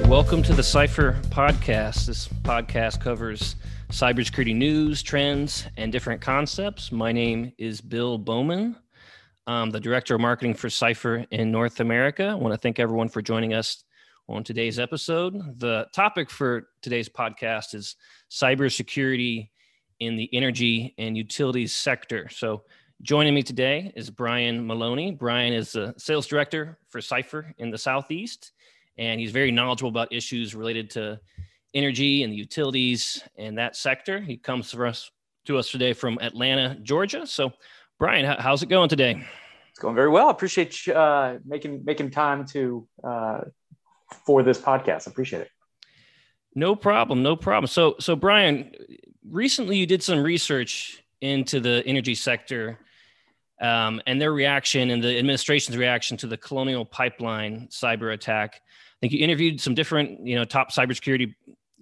right, welcome to the Cipher podcast. This podcast covers cybersecurity news, trends, and different concepts. My name is Bill Bowman. I'm the director of marketing for Cipher in North America. I want to thank everyone for joining us on today's episode. The topic for today's podcast is cybersecurity in the energy and utilities sector. So, joining me today is Brian Maloney. Brian is the sales director for Cipher in the Southeast, and he's very knowledgeable about issues related to energy and the utilities and that sector. He comes to us to us today from Atlanta, Georgia. So, Brian, how's it going today? It's going very well. I appreciate you, uh, making making time to uh, for this podcast. I appreciate it. No problem. No problem. So, so Brian, recently you did some research into the energy sector um, and their reaction and the administration's reaction to the Colonial Pipeline cyber attack. I think you interviewed some different, you know, top cybersecurity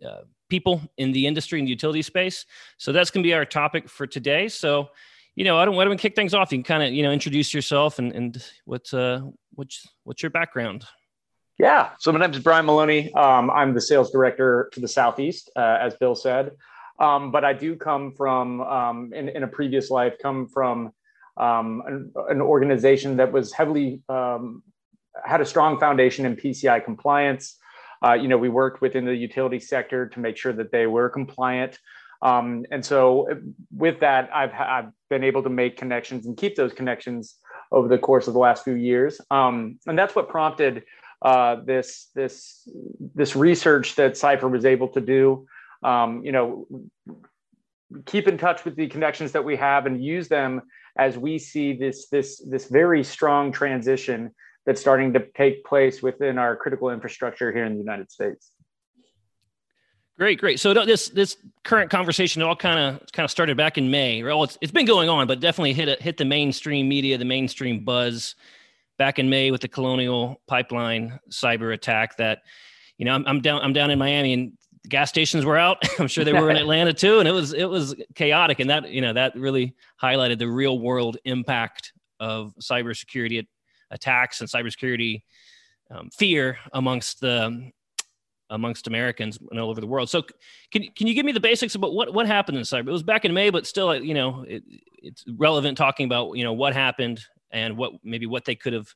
uh, people in the industry and the utility space. So that's going to be our topic for today. So, you know, I don't want to kick things off. You can kind of, you know, introduce yourself and and what's uh what's what's your background. Yeah. So my name is Brian Maloney. Um, I'm the sales director to the Southeast, uh, as Bill said. Um, but I do come from, um, in, in, a previous life, come from um, an, an, organization that was heavily, um, had a strong foundation in PCI compliance. Uh, you know, we worked within the utility sector to make sure that they were compliant. Um, and so with that, I've, I've been able to make connections and keep those connections over the course of the last few years. and that's what prompted uh, this this this research that Cipher was able to do. Um, you know, keep in touch with the connections that we have and use them as we see this this this very strong transition that's starting to take place within our critical infrastructure here in the United States. Great, great. So this this current conversation all kind of kind of started back in May. Well, it's, it's been going on, but definitely hit a, hit the mainstream media, the mainstream buzz back in May with the Colonial Pipeline cyber attack. That you know, I'm, I'm down I'm down in Miami and gas stations were out. I'm sure they were in Atlanta too, and it was it was chaotic. And that you know that really highlighted the real world impact of cybersecurity attacks and cybersecurity um, fear amongst the amongst Americans and all over the world. So, can can you give me the basics about what what happened in cyber? It was back in May, but still, you know, it, it's relevant talking about you know what happened and what maybe what they could have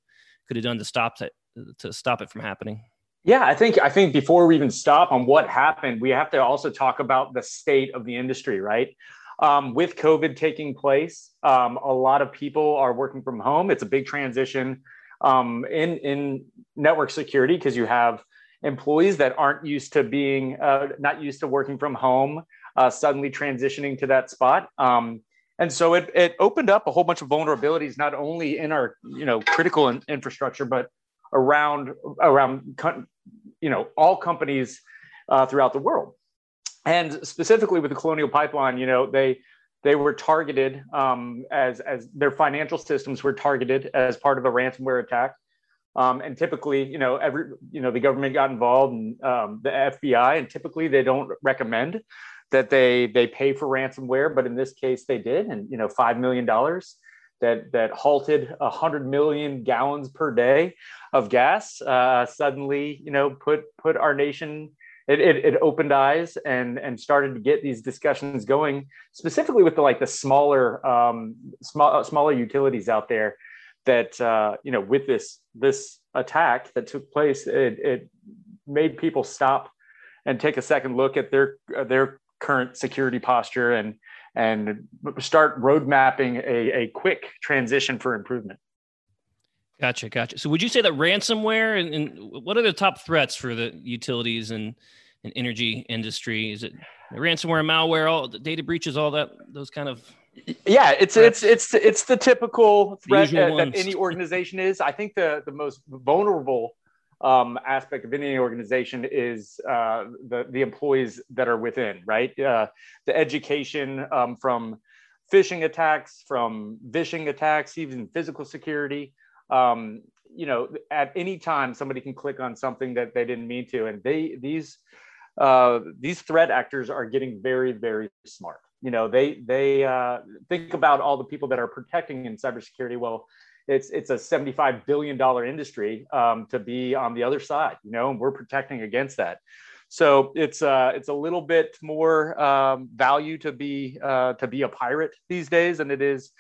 could have done to stop that to stop it from happening. Yeah, I think I think before we even stop on what happened, we have to also talk about the state of the industry, right? Um, with COVID taking place, um, a lot of people are working from home. It's a big transition um, in in network security because you have employees that aren't used to being uh, not used to working from home, uh, suddenly transitioning to that spot. Um, and so it, it opened up a whole bunch of vulnerabilities, not only in our you know critical in, infrastructure, but around around you know all companies uh, throughout the world. And specifically with the Colonial Pipeline, you know they they were targeted um, as as their financial systems were targeted as part of a ransomware attack. Um, and typically, you know, every you know the government got involved and um, the FBI, and typically they don't recommend that they they pay for ransomware, but in this case they did, and you know, five million dollars that that halted a hundred million gallons per day of gas. Uh, suddenly, you know, put put our nation. It, it, it, opened eyes and and started to get these discussions going, specifically with the like the smaller um, small uh, smaller utilities out there that uh, you know with this this attack that took place, it, it made people stop and take a second look at their their current security posture and and start road mapping a, a quick transition for improvement. Gotcha, gotcha. So, would you say that ransomware and, and what are the top threats for the utilities and, and energy industry? Is it ransomware, malware, all the data breaches, all that, those kind of yeah it's threats. it's it's it's the typical threat that, that, any organization is i think the the most vulnerable um, aspect of any organization is uh, the, the employees that are within, right? Uh, the education um, from phishing attacks, from vishing attacks, even physical security. Um, you know, at any time, somebody can click on something that they didn't mean to, and they these uh, these threat actors are getting very, very smart. You know, they they uh, think about all the people that are protecting in cybersecurity. Well, it's it's a 75 billion dollar industry um, to be on the other side you know and we're protecting against that. So it's uh it's a little bit more um, value to be uh, to be a pirate these days than it is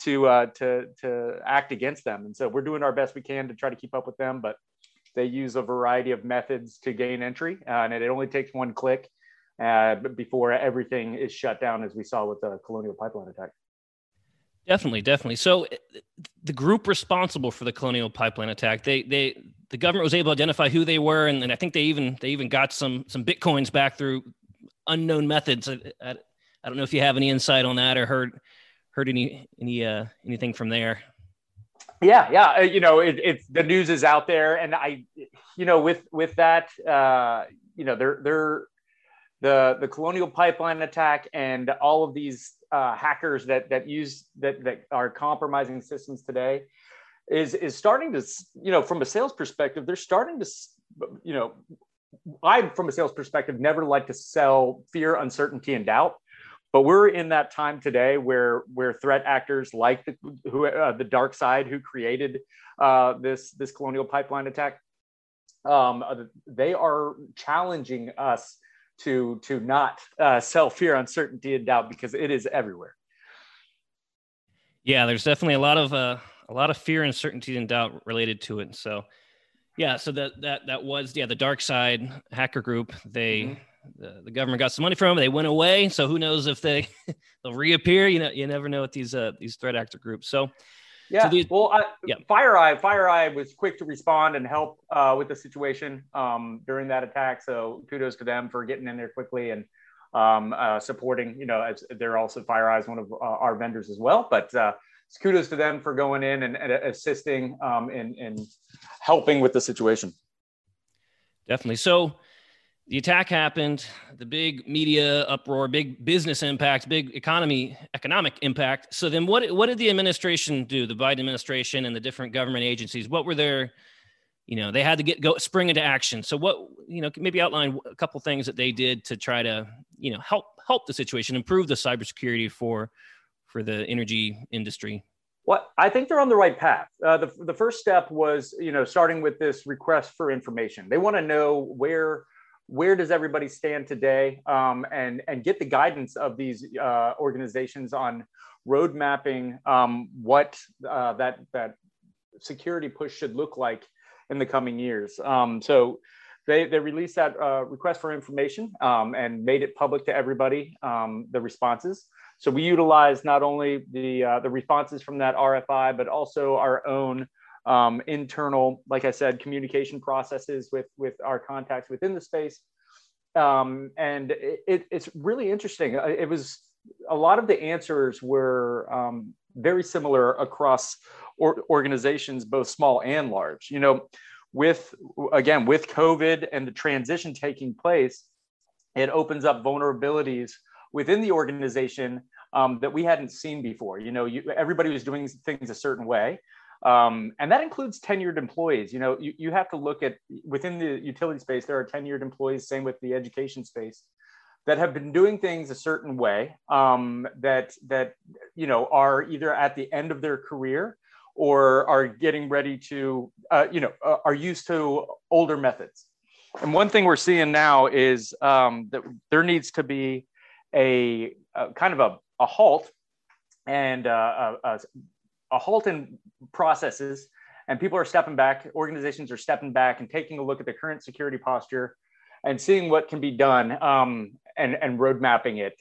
to uh, to to act against them. And so we're doing our best we can to try to keep up with them but they use a variety of methods to gain entry uh, and it only takes one click uh, before everything is shut down as we saw with the colonial pipeline attack. Definitely, definitely. So the group responsible for the Colonial Pipeline attack, they they the government was able to identify who they were, and, and I think they even they even got some some bitcoins back through unknown methods. I, I, I don't know if you have any insight on that or heard heard any any uh, anything from there. Yeah, yeah. Uh, you know, it, it's the news is out there, and I, you know, with with that, uh, you know, they're they're the the Colonial Pipeline attack and all of these uh, hackers that that use that that are compromising systems today is is starting to you know from a sales perspective they're starting to you know I from a sales perspective never like to sell fear uncertainty and doubt but we're in that time today where where threat actors like the who uh, the DarkSide who created uh, this this colonial pipeline attack um, uh, they are challenging us to to not uh, sell fear, uncertainty, and doubt because it is everywhere. Yeah, there's definitely a lot of uh, a lot of fear, uncertainty, and doubt related to it. So, yeah, so that that that was yeah the DarkSide hacker group. They mm-hmm. the, the, government got some money from them. They went away. So who knows if they they'll reappear? You know, you never know with these uh, these threat actor groups. So yeah. So these, well, I, yeah. FireEye, FireEye was quick to respond and help uh, with the situation um, during that attack. So kudos to them for getting in there quickly and um, uh, supporting. You know, as they're also FireEye is one of uh, our vendors as well. But uh, kudos to them for going in and, and assisting um, in, in helping with the situation. Definitely. So the attack happened, the big media uproar, big business impact, big economy economic impact. So then what what did the administration do, the Biden administration and the different government agencies? What were their you know, they had to get go spring into action. So what, you know, maybe outline a couple things that they did to try to, you know, help help the situation, improve the cybersecurity for for the energy industry. Well, I think they're on the right path. Uh, the, the first step was, you know, starting with this request for information. They want to know where where does everybody stand today um, and and get the guidance of these uh, organizations on road mapping um, what uh, that that security push should look like in the coming years. Um, so they, they released that uh, request for information um, and made it public to everybody um, the responses. So we utilized not only the uh, the responses from that rfi but also our own um, internal, like I said, communication processes with with our contacts within the space. Um, and it, it's really interesting. Uh, it was a lot of the answers were um, very similar across or, organizations, both small and large. You know, with again with COVID and the transition taking place, it opens up vulnerabilities within the organization um, that we hadn't seen before. You know, you, everybody was doing things a certain way. Um, and that includes tenured employees. You know, you, you have to look at within the utility space, there are tenured employees, same with the education space, that have been doing things a certain way um, that that you know are either at the end of their career or are getting ready to uh, you know uh, are used to older methods. And one thing we're seeing now is um, that there needs to be a, a kind of a, a halt and uh, a, a, a halt in processes and people are stepping back organizations are stepping back and taking a look at the current security posture and seeing what can be done um, and, and road mapping it.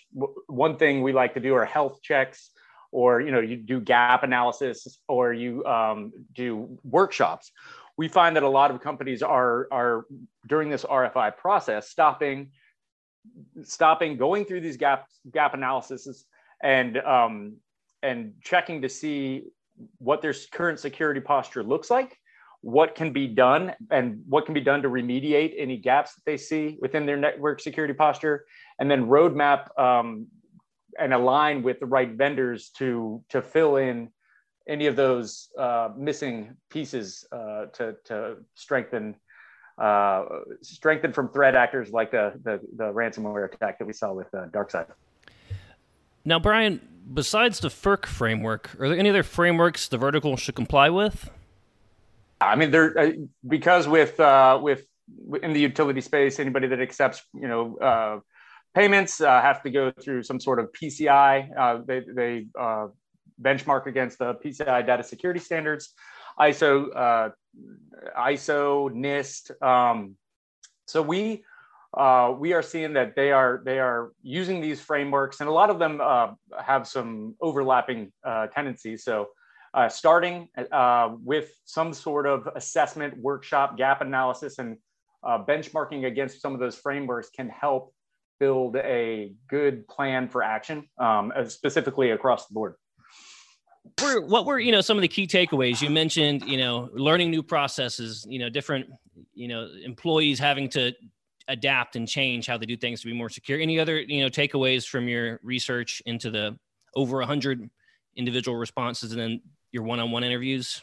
One thing we like to do are health checks or you know you do gap analysis or you um, do workshops. We find that a lot of companies are are during this rfi process stopping stopping going through these gap gap analyses and um, and checking to see what their current security posture looks like, what can be done, and what can be done to remediate any gaps that they see within their network security posture, and then roadmap um, and align with the right vendors to to fill in any of those uh, missing pieces uh, to to strengthen uh, strengthen from threat actors like the, the, the ransomware attack that we saw with uh, DarkSide. Now, Brian, besides the FERC framework, are there any other frameworks the vertical should comply with? I mean, there uh, because with uh, with in the utility space, anybody that accepts you know uh, payments uh, have to go through some sort of PCI. Uh, they they uh, benchmark against the PCI data security standards, ISO, ISO, NIST. Um, so we uh, we are seeing that they are they are using these frameworks, and a lot of them uh, have some overlapping uh, tendencies. So, uh, starting uh, with some sort of assessment, workshop, gap analysis, and uh, benchmarking against some of those frameworks can help build a good plan for action, um, specifically across the board. what were you know some of the key takeaways you mentioned you know learning new processes you know different you know employees having to adapt and change how they do things to be more secure. Any other you know takeaways from your research into the over hundred individual responses and then your one-on-one interviews?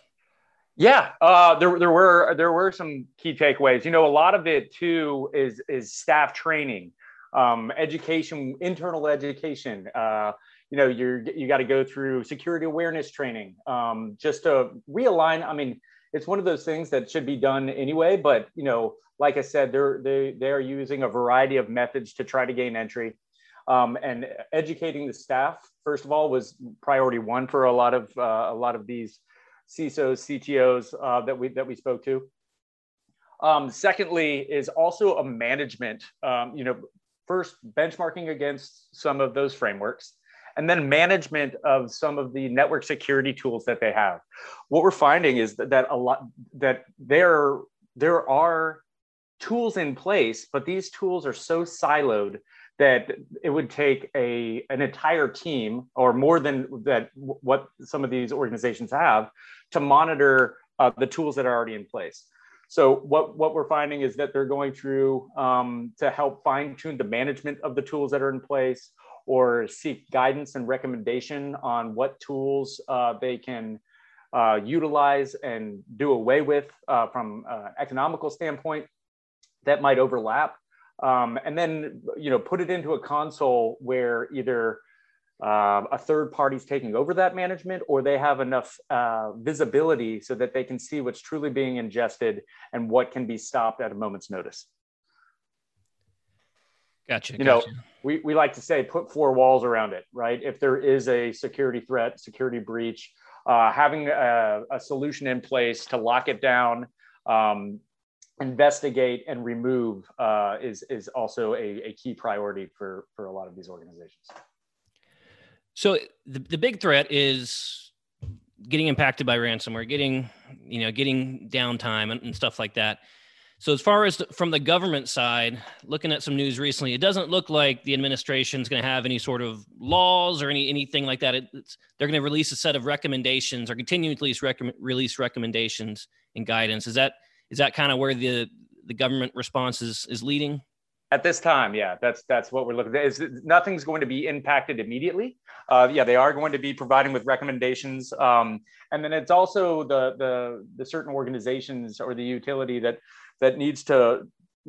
Yeah, uh, there there were there were some key takeaways. You know, a lot of it too is is staff training, um, education, internal education. Uh, you know, you're you got to go through security awareness training um, just to realign. I mean, it's one of those things that should be done anyway, but you know, like I said, they're they they are using a variety of methods to try to gain entry. Um, and educating the staff, first of all, was priority one for a lot of uh, a lot of these CISOs, CTOs uh, that we that we spoke to. Um, secondly, is also a management. Um, you know, first benchmarking against some of those frameworks, and then management of some of the network security tools that they have. What we're finding is that, that a lot that there there are tools in place, but these tools are so siloed that it would take a an entire team or more than that what some of these organizations have to monitor uh, the tools that are already in place so what what we're finding is that they're going through um, to help fine tune the management of the tools that are in place or seek guidance and recommendation on what tools uh, they can uh, utilize and do away with uh, from an economical standpoint that might overlap. Um, and then, you know, put it into a console where either uh, a third party's taking over that management or they have enough uh, visibility so that they can see what's truly being ingested and what can be stopped at a moment's notice. Gotcha. You gotcha. know, we, we like to say put four walls around it, right? If there is a security threat, security breach, uh, having a, a, solution in place to lock it down, um, investigate and remove uh, is is also a, a key priority for for a lot of these organizations. So the, the big threat is getting impacted by ransomware, getting you know getting downtime and, and stuff like that. So as far as from the government side, looking at some news recently, it doesn't look like the administration is going to have any sort of laws or any anything like that. It, they're going to release a set of recommendations or continue to release, release recommendations and guidance. Is that is that kind of where the the government response is is leading? At this time, yeah, that's that's what we're looking at. Is nothing's going to be impacted immediately. Uh, yeah, they are going to be providing with recommendations, um, and then it's also the the the certain organizations or the utility that that needs to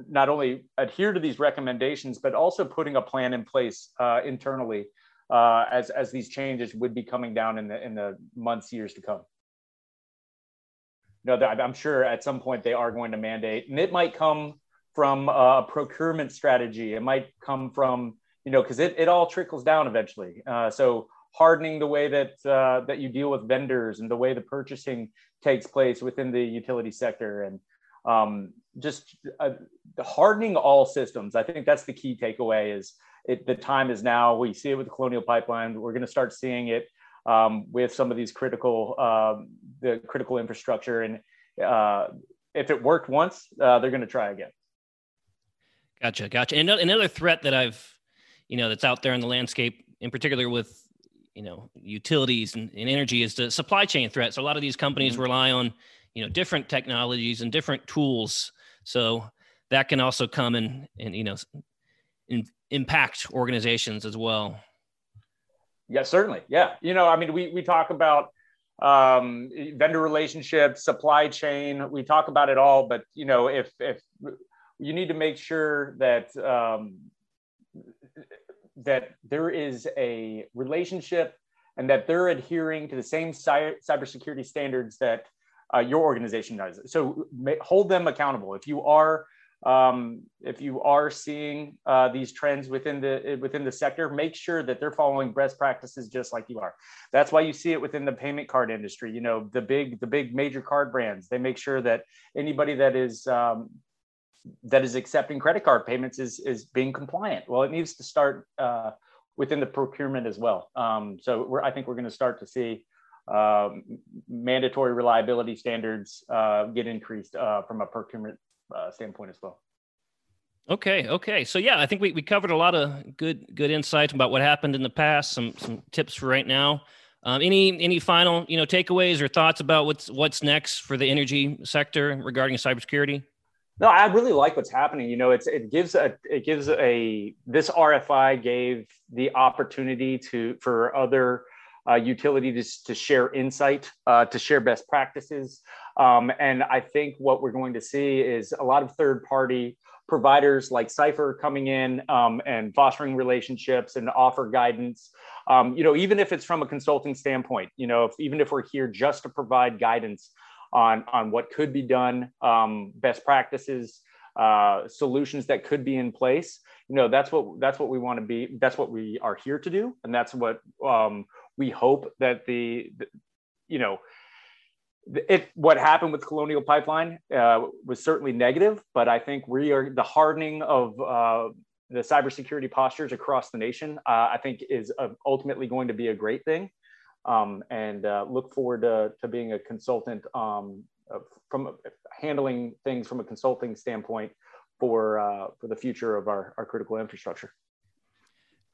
not only adhere to these recommendations, but also putting a plan in place uh, internally uh, as as these changes would be coming down in the in the months years to come know, I'm sure at some point they are going to mandate, and it might come from a procurement strategy. It might come from, you know, because it, it all trickles down eventually. Uh, so hardening the way that uh, that you deal with vendors and the way the purchasing takes place within the utility sector, and um, just uh, hardening all systems. I think that's the key takeaway. Is it, the time is now. We see it with the Colonial Pipeline. We're going to start seeing it um, with some of these critical um, the critical infrastructure and uh, if it worked once uh, they're going to try again gotcha gotcha and another threat that i've you know that's out there in the landscape in particular with you know utilities and, and energy is the supply chain threat so a lot of these companies mm-hmm. rely on you know different technologies and different tools so that can also come and and you know in, impact organizations as well yeah, certainly. Yeah. You know, I mean, we, we talk about um, vendor relationships, supply chain, we talk about it all, but you know, if, if you need to make sure that um, that there is a relationship and that they're adhering to the same cy- cybersecurity standards that uh, your organization does. So hold them accountable. If you are um, if you are seeing uh, these trends within the within the sector, make sure that they're following best practices just like you are. That's why you see it within the payment card industry. You know, the big the big major card brands they make sure that anybody that is um, that is accepting credit card payments is is being compliant. Well, it needs to start uh, within the procurement as well. Um, so I think we're going to start to see um, mandatory reliability standards uh, get increased uh, from a procurement uh, standpoint as well. Okay. Okay. So yeah, I think we, we covered a lot of good good insights about what happened in the past. Some some tips for right now. Um, any any final you know takeaways or thoughts about what's what's next for the energy sector regarding cybersecurity? No, I really like what's happening. You know, it's it gives a it gives a this RFI gave the opportunity to for other uh, utility to, to share insight, uh, to share best practices. Um, and I think what we're going to see is a lot of third party providers like Cipher coming in um, and fostering relationships and offer guidance. Um, you know, even if it's from a consulting standpoint, you know, if, even if we're here just to provide guidance on, on what could be done, um, best practices, uh, solutions that could be in place, you know, that's what that's what we want to be. That's what we are here to do, and that's what um, we hope that the, the you know it what happened with colonial pipeline uh, was certainly negative but i think we are the hardening of uh, the cybersecurity postures across the nation uh, i think is uh, ultimately going to be a great thing um, and uh, look forward to, to being a consultant um, from handling things from a consulting standpoint for uh, for the future of our, our critical infrastructure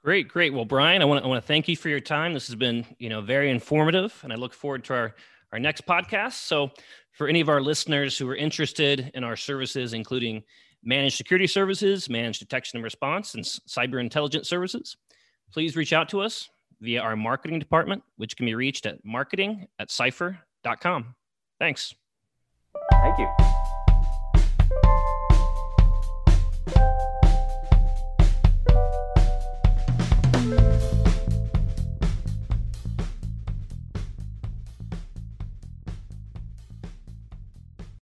Great, great. Well, Brian, I want to I want to thank you for your time. This has been, you know, very informative, and I look forward to our our next podcast. So, for any of our listeners who are interested in our services, including managed security services, managed detection and response, and cyber intelligence services, please reach out to us via our marketing department, which can be reached at marketing at cipher.com. Thanks. Thank you.